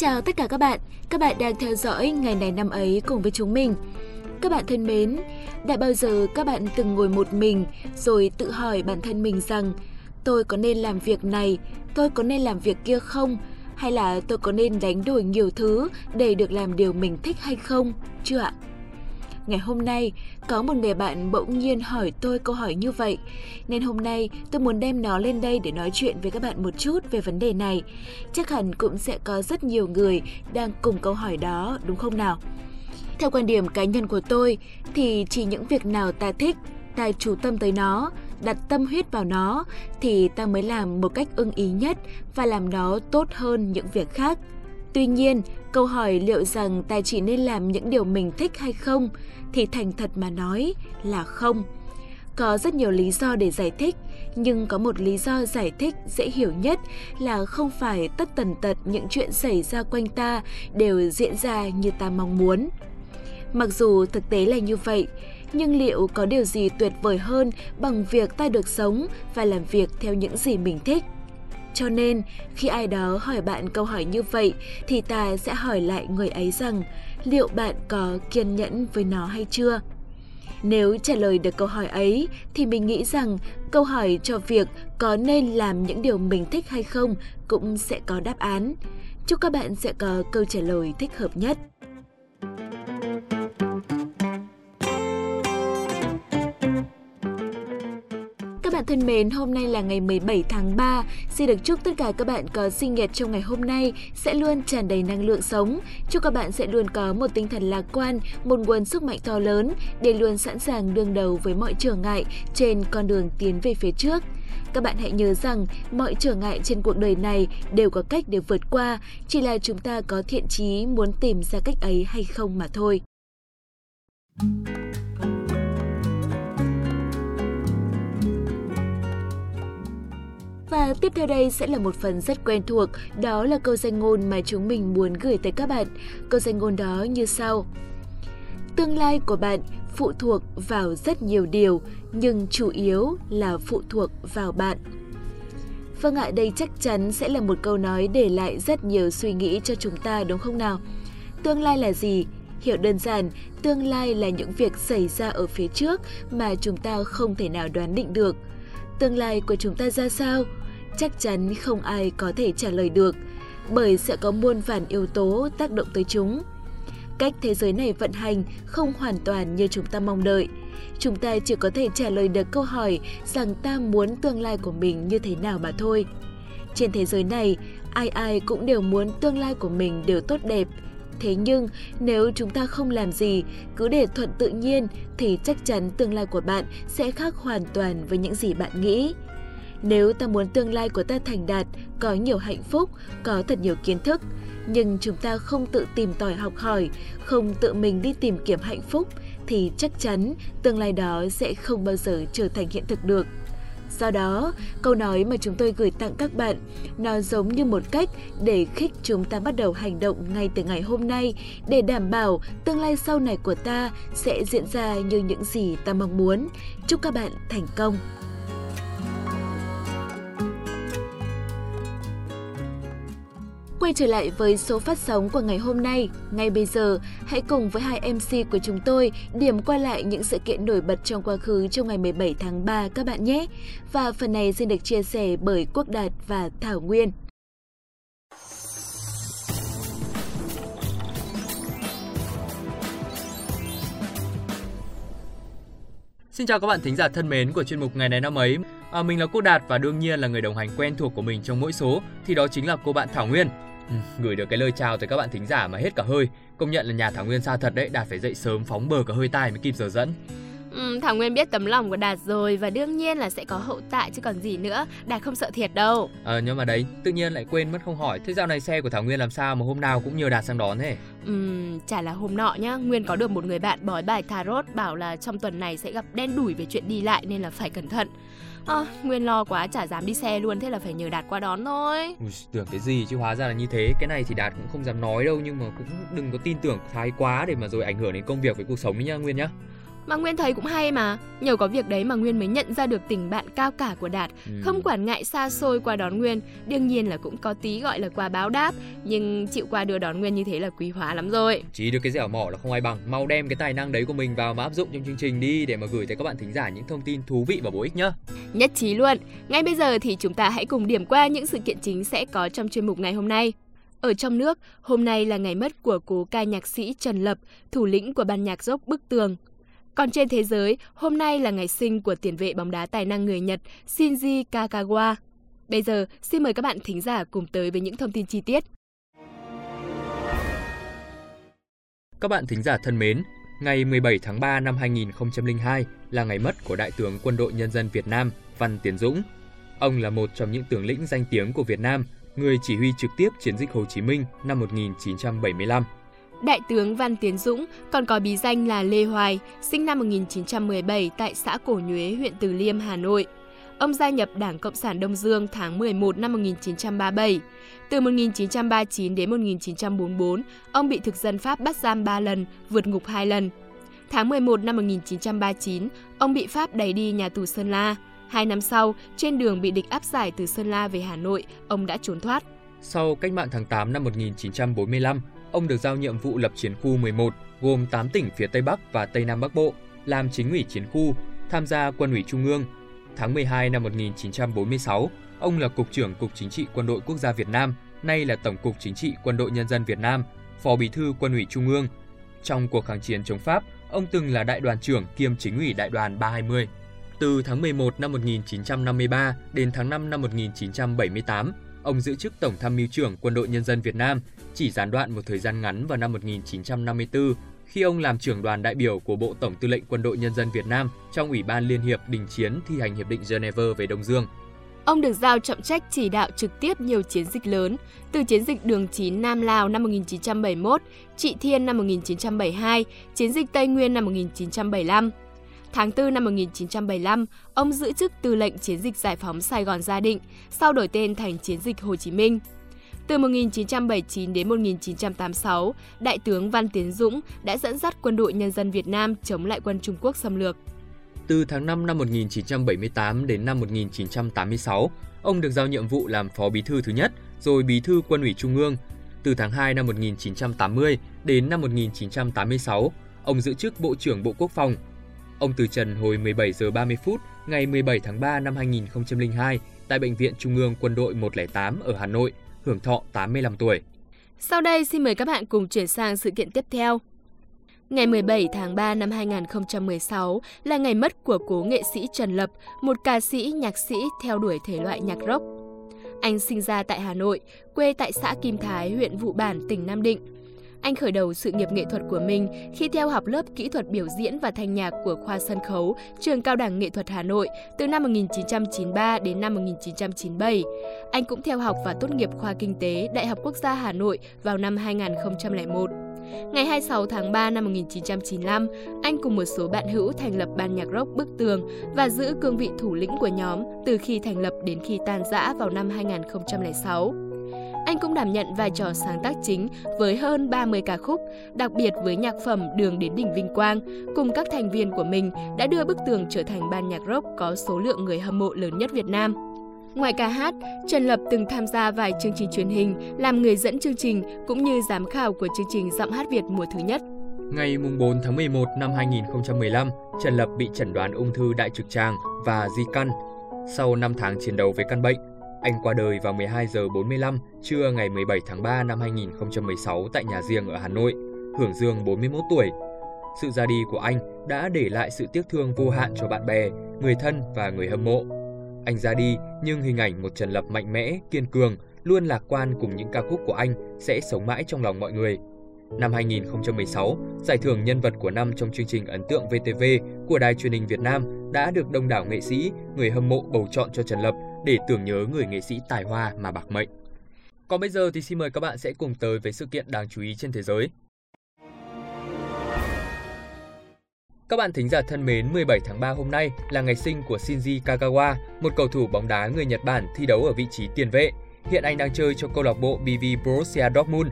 chào tất cả các bạn, các bạn đang theo dõi ngày này năm ấy cùng với chúng mình. Các bạn thân mến, đã bao giờ các bạn từng ngồi một mình rồi tự hỏi bản thân mình rằng tôi có nên làm việc này, tôi có nên làm việc kia không? Hay là tôi có nên đánh đổi nhiều thứ để được làm điều mình thích hay không? Chưa ạ? Ngày hôm nay, có một người bạn bỗng nhiên hỏi tôi câu hỏi như vậy, nên hôm nay tôi muốn đem nó lên đây để nói chuyện với các bạn một chút về vấn đề này. Chắc hẳn cũng sẽ có rất nhiều người đang cùng câu hỏi đó, đúng không nào? Theo quan điểm cá nhân của tôi thì chỉ những việc nào ta thích, ta chú tâm tới nó, đặt tâm huyết vào nó thì ta mới làm một cách ưng ý nhất và làm nó tốt hơn những việc khác. Tuy nhiên, câu hỏi liệu rằng ta chỉ nên làm những điều mình thích hay không thì thành thật mà nói là không. Có rất nhiều lý do để giải thích, nhưng có một lý do giải thích dễ hiểu nhất là không phải tất tần tật những chuyện xảy ra quanh ta đều diễn ra như ta mong muốn. Mặc dù thực tế là như vậy, nhưng liệu có điều gì tuyệt vời hơn bằng việc ta được sống và làm việc theo những gì mình thích? Cho nên, khi ai đó hỏi bạn câu hỏi như vậy thì ta sẽ hỏi lại người ấy rằng liệu bạn có kiên nhẫn với nó hay chưa? Nếu trả lời được câu hỏi ấy thì mình nghĩ rằng câu hỏi cho việc có nên làm những điều mình thích hay không cũng sẽ có đáp án. Chúc các bạn sẽ có câu trả lời thích hợp nhất. Thân mến, hôm nay là ngày 17 tháng 3. Xin được chúc tất cả các bạn có sinh nhật trong ngày hôm nay sẽ luôn tràn đầy năng lượng sống. Chúc các bạn sẽ luôn có một tinh thần lạc quan, một nguồn sức mạnh to lớn để luôn sẵn sàng đương đầu với mọi trở ngại trên con đường tiến về phía trước. Các bạn hãy nhớ rằng mọi trở ngại trên cuộc đời này đều có cách để vượt qua, chỉ là chúng ta có thiện chí muốn tìm ra cách ấy hay không mà thôi. Và tiếp theo đây sẽ là một phần rất quen thuộc, đó là câu danh ngôn mà chúng mình muốn gửi tới các bạn. Câu danh ngôn đó như sau. Tương lai của bạn phụ thuộc vào rất nhiều điều, nhưng chủ yếu là phụ thuộc vào bạn. Vâng ạ, đây chắc chắn sẽ là một câu nói để lại rất nhiều suy nghĩ cho chúng ta đúng không nào? Tương lai là gì? Hiểu đơn giản, tương lai là những việc xảy ra ở phía trước mà chúng ta không thể nào đoán định được. Tương lai của chúng ta ra sao? Chắc chắn không ai có thể trả lời được, bởi sẽ có muôn vàn yếu tố tác động tới chúng. Cách thế giới này vận hành không hoàn toàn như chúng ta mong đợi. Chúng ta chỉ có thể trả lời được câu hỏi rằng ta muốn tương lai của mình như thế nào mà thôi. Trên thế giới này, ai ai cũng đều muốn tương lai của mình đều tốt đẹp. Thế nhưng, nếu chúng ta không làm gì, cứ để thuận tự nhiên thì chắc chắn tương lai của bạn sẽ khác hoàn toàn với những gì bạn nghĩ. Nếu ta muốn tương lai của ta thành đạt, có nhiều hạnh phúc, có thật nhiều kiến thức, nhưng chúng ta không tự tìm tòi học hỏi, không tự mình đi tìm kiếm hạnh phúc, thì chắc chắn tương lai đó sẽ không bao giờ trở thành hiện thực được. Do đó, câu nói mà chúng tôi gửi tặng các bạn, nó giống như một cách để khích chúng ta bắt đầu hành động ngay từ ngày hôm nay để đảm bảo tương lai sau này của ta sẽ diễn ra như những gì ta mong muốn. Chúc các bạn thành công! Quay trở lại với số phát sóng của ngày hôm nay, ngay bây giờ, hãy cùng với hai MC của chúng tôi điểm qua lại những sự kiện nổi bật trong quá khứ trong ngày 17 tháng 3 các bạn nhé. Và phần này xin được chia sẻ bởi Quốc Đạt và Thảo Nguyên. Xin chào các bạn thính giả thân mến của chuyên mục Ngày này năm ấy. À, mình là Quốc Đạt và đương nhiên là người đồng hành quen thuộc của mình trong mỗi số thì đó chính là cô bạn Thảo Nguyên. Ừ, gửi được cái lời chào tới các bạn thính giả mà hết cả hơi. Công nhận là nhà Thảo Nguyên xa thật đấy, Đạt phải dậy sớm phóng bờ cả hơi tai mới kịp giờ dẫn. Ừ, Thảo Nguyên biết tấm lòng của Đạt rồi và đương nhiên là sẽ có hậu tại chứ còn gì nữa. Đạt không sợ thiệt đâu. Ờ nhưng mà đấy, tự nhiên lại quên mất không hỏi. Thế dạo này xe của Thảo Nguyên làm sao mà hôm nào cũng nhờ Đạt sang đón thế? Ừ, chả là hôm nọ nhá, Nguyên có được một người bạn bói bài tarot bảo là trong tuần này sẽ gặp đen đủi về chuyện đi lại nên là phải cẩn thận. À, Nguyên lo quá chả dám đi xe luôn thế là phải nhờ Đạt qua đón thôi Ui, tưởng cái gì chứ hóa ra là như thế Cái này thì Đạt cũng không dám nói đâu Nhưng mà cũng đừng có tin tưởng thái quá Để mà rồi ảnh hưởng đến công việc với cuộc sống ấy nha Nguyên nhá Mà Nguyên thấy cũng hay mà, nhờ có việc đấy mà Nguyên mới nhận ra được tình bạn cao cả của Đạt. Ừ. Không quản ngại xa xôi qua đón Nguyên, đương nhiên là cũng có tí gọi là quà báo đáp, nhưng chịu qua đưa đón Nguyên như thế là quý hóa lắm rồi. Chỉ được cái dẻo mỏ là không ai bằng, mau đem cái tài năng đấy của mình vào mà áp dụng trong chương trình đi để mà gửi tới các bạn thính giả những thông tin thú vị và bổ ích nhá. Nhất trí luôn. Ngay bây giờ thì chúng ta hãy cùng điểm qua những sự kiện chính sẽ có trong chuyên mục ngày hôm nay. Ở trong nước, hôm nay là ngày mất của cố ca nhạc sĩ Trần Lập, thủ lĩnh của ban nhạc rock Bức Tường. Còn trên thế giới, hôm nay là ngày sinh của tiền vệ bóng đá tài năng người Nhật Shinji Kagawa. Bây giờ, xin mời các bạn thính giả cùng tới với những thông tin chi tiết. Các bạn thính giả thân mến, ngày 17 tháng 3 năm 2002 là ngày mất của Đại tướng Quân đội Nhân dân Việt Nam Văn Tiến Dũng. Ông là một trong những tướng lĩnh danh tiếng của Việt Nam, người chỉ huy trực tiếp chiến dịch Hồ Chí Minh năm 1975. Đại tướng Văn Tiến Dũng còn có bí danh là Lê Hoài, sinh năm 1917 tại xã Cổ Nhuế, huyện Từ Liêm, Hà Nội. Ông gia nhập Đảng Cộng sản Đông Dương tháng 11 năm 1937. Từ 1939 đến 1944, ông bị thực dân Pháp bắt giam 3 lần, vượt ngục 2 lần. Tháng 11 năm 1939, ông bị Pháp đẩy đi nhà tù Sơn La. Hai năm sau, trên đường bị địch áp giải từ Sơn La về Hà Nội, ông đã trốn thoát. Sau cách mạng tháng 8 năm 1945, ông được giao nhiệm vụ lập chiến khu 11, gồm 8 tỉnh phía Tây Bắc và Tây Nam Bắc Bộ, làm chính ủy chiến khu, tham gia quân ủy Trung ương. Tháng 12 năm 1946, ông là Cục trưởng Cục Chính trị Quân đội Quốc gia Việt Nam, nay là Tổng cục Chính trị Quân đội Nhân dân Việt Nam, Phó Bí thư Quân ủy Trung ương. Trong cuộc kháng chiến chống Pháp, ông từng là đại đoàn trưởng kiêm chính ủy đại đoàn 320. Từ tháng 11 năm 1953 đến tháng 5 năm 1978, ông giữ chức Tổng tham mưu trưởng Quân đội Nhân dân Việt Nam, chỉ gián đoạn một thời gian ngắn vào năm 1954 khi ông làm trưởng đoàn đại biểu của Bộ Tổng Tư lệnh Quân đội Nhân dân Việt Nam trong Ủy ban Liên hiệp Đình chiến thi hành Hiệp định Geneva về Đông Dương. Ông được giao trọng trách chỉ đạo trực tiếp nhiều chiến dịch lớn, từ chiến dịch Đường Chín Nam Lào năm 1971, Trị Thiên năm 1972, chiến dịch Tây Nguyên năm 1975. Tháng 4 năm 1975, ông giữ chức tư lệnh chiến dịch giải phóng Sài Gòn Gia Định, sau đổi tên thành chiến dịch Hồ Chí Minh. Từ 1979 đến 1986, Đại tướng Văn Tiến Dũng đã dẫn dắt quân đội nhân dân Việt Nam chống lại quân Trung Quốc xâm lược. Từ tháng 5 năm 1978 đến năm 1986, ông được giao nhiệm vụ làm phó bí thư thứ nhất, rồi bí thư quân ủy Trung ương. Từ tháng 2 năm 1980 đến năm 1986, ông giữ chức Bộ trưởng Bộ Quốc phòng. Ông từ trần hồi 17 giờ 30 phút ngày 17 tháng 3 năm 2002 tại Bệnh viện Trung ương Quân đội 108 ở Hà Nội, hưởng thọ 85 tuổi. Sau đây xin mời các bạn cùng chuyển sang sự kiện tiếp theo. Ngày 17 tháng 3 năm 2016 là ngày mất của cố nghệ sĩ Trần Lập, một ca sĩ, nhạc sĩ theo đuổi thể loại nhạc rock. Anh sinh ra tại Hà Nội, quê tại xã Kim Thái, huyện Vụ Bản, tỉnh Nam Định. Anh khởi đầu sự nghiệp nghệ thuật của mình khi theo học lớp kỹ thuật biểu diễn và thanh nhạc của khoa sân khấu, trường cao đẳng nghệ thuật Hà Nội từ năm 1993 đến năm 1997. Anh cũng theo học và tốt nghiệp khoa kinh tế Đại học Quốc gia Hà Nội vào năm 2001. Ngày 26 tháng 3 năm 1995, anh cùng một số bạn hữu thành lập ban nhạc rock Bức Tường và giữ cương vị thủ lĩnh của nhóm từ khi thành lập đến khi tan rã vào năm 2006. Anh cũng đảm nhận vai trò sáng tác chính với hơn 30 ca khúc, đặc biệt với nhạc phẩm Đường đến đỉnh Vinh Quang, cùng các thành viên của mình đã đưa Bức Tường trở thành ban nhạc rock có số lượng người hâm mộ lớn nhất Việt Nam. Ngoài ca hát, Trần Lập từng tham gia vài chương trình truyền hình, làm người dẫn chương trình cũng như giám khảo của chương trình Giọng hát Việt mùa thứ nhất. Ngày 4 tháng 11 năm 2015, Trần Lập bị chẩn đoán ung thư đại trực tràng và di căn. Sau 5 tháng chiến đấu với căn bệnh, anh qua đời vào 12 giờ 45 trưa ngày 17 tháng 3 năm 2016 tại nhà riêng ở Hà Nội, hưởng dương 41 tuổi. Sự ra đi của anh đã để lại sự tiếc thương vô hạn cho bạn bè, người thân và người hâm mộ. Anh ra đi nhưng hình ảnh một Trần Lập mạnh mẽ, kiên cường, luôn lạc quan cùng những ca khúc của anh sẽ sống mãi trong lòng mọi người. Năm 2016, giải thưởng nhân vật của năm trong chương trình ấn tượng VTV của Đài truyền hình Việt Nam đã được đông đảo nghệ sĩ, người hâm mộ bầu chọn cho Trần Lập để tưởng nhớ người nghệ sĩ tài hoa mà bạc mệnh. Còn bây giờ thì xin mời các bạn sẽ cùng tới với sự kiện đáng chú ý trên thế giới. Các bạn thính giả thân mến, 17 tháng 3 hôm nay là ngày sinh của Shinji Kagawa, một cầu thủ bóng đá người Nhật Bản thi đấu ở vị trí tiền vệ. Hiện anh đang chơi cho câu lạc bộ BV Borussia Dortmund.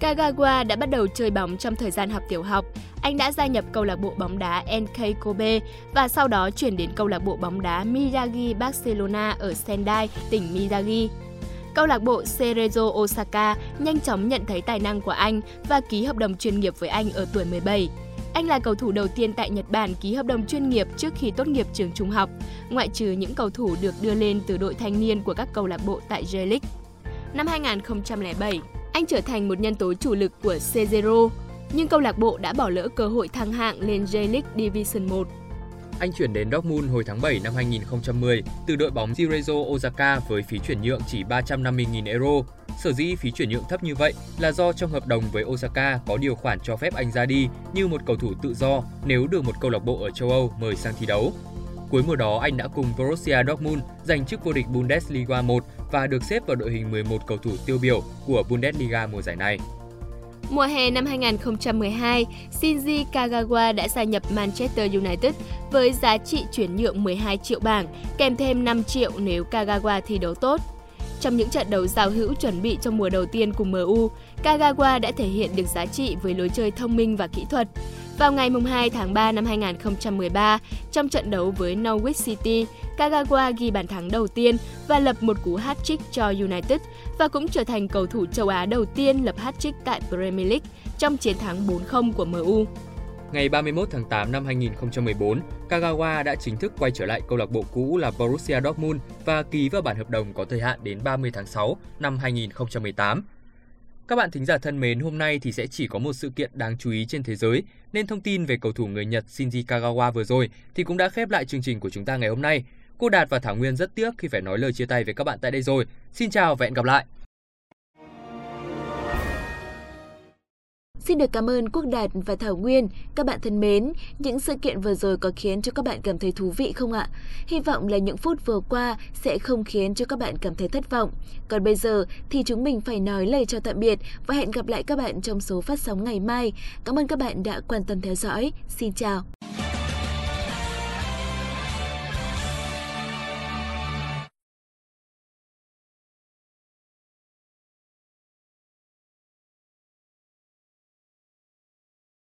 Kagawa đã bắt đầu chơi bóng trong thời gian học tiểu học. Anh đã gia nhập câu lạc bộ bóng đá NK Kobe và sau đó chuyển đến câu lạc bộ bóng đá Miyagi Barcelona ở Sendai, tỉnh Miyagi. Câu lạc bộ Cerezo Osaka nhanh chóng nhận thấy tài năng của anh và ký hợp đồng chuyên nghiệp với anh ở tuổi 17. Anh là cầu thủ đầu tiên tại Nhật Bản ký hợp đồng chuyên nghiệp trước khi tốt nghiệp trường trung học, ngoại trừ những cầu thủ được đưa lên từ đội thanh niên của các câu lạc bộ tại J-League. Năm 2007, anh trở thành một nhân tố chủ lực của Cezero, nhưng câu lạc bộ đã bỏ lỡ cơ hội thăng hạng lên J-League Division 1. Anh chuyển đến Dortmund hồi tháng 7 năm 2010 từ đội bóng Cerezo Osaka với phí chuyển nhượng chỉ 350.000 euro. Sở dĩ phí chuyển nhượng thấp như vậy là do trong hợp đồng với Osaka có điều khoản cho phép anh ra đi như một cầu thủ tự do nếu được một câu lạc bộ ở châu Âu mời sang thi đấu. Cuối mùa đó, anh đã cùng Borussia Dortmund giành chức vô địch Bundesliga 1 và được xếp vào đội hình 11 cầu thủ tiêu biểu của Bundesliga mùa giải này. Mùa hè năm 2012, Shinji Kagawa đã gia nhập Manchester United với giá trị chuyển nhượng 12 triệu bảng, kèm thêm 5 triệu nếu Kagawa thi đấu tốt. Trong những trận đấu giao hữu chuẩn bị cho mùa đầu tiên cùng MU, Kagawa đã thể hiện được giá trị với lối chơi thông minh và kỹ thuật. Vào ngày 2 tháng 3 năm 2013, trong trận đấu với Norwich City, Kagawa ghi bàn thắng đầu tiên và lập một cú hat-trick cho United và cũng trở thành cầu thủ châu Á đầu tiên lập hat-trick tại Premier League trong chiến thắng 4-0 của MU. Ngày 31 tháng 8 năm 2014, Kagawa đã chính thức quay trở lại câu lạc bộ cũ là Borussia Dortmund và ký vào bản hợp đồng có thời hạn đến 30 tháng 6 năm 2018. Các bạn thính giả thân mến, hôm nay thì sẽ chỉ có một sự kiện đáng chú ý trên thế giới, nên thông tin về cầu thủ người Nhật Shinji Kagawa vừa rồi thì cũng đã khép lại chương trình của chúng ta ngày hôm nay. Cô Đạt và Thảo Nguyên rất tiếc khi phải nói lời chia tay với các bạn tại đây rồi. Xin chào và hẹn gặp lại! Xin được cảm ơn Quốc Đạt và Thảo Nguyên. Các bạn thân mến, những sự kiện vừa rồi có khiến cho các bạn cảm thấy thú vị không ạ? Hy vọng là những phút vừa qua sẽ không khiến cho các bạn cảm thấy thất vọng. Còn bây giờ thì chúng mình phải nói lời chào tạm biệt và hẹn gặp lại các bạn trong số phát sóng ngày mai. Cảm ơn các bạn đã quan tâm theo dõi. Xin chào!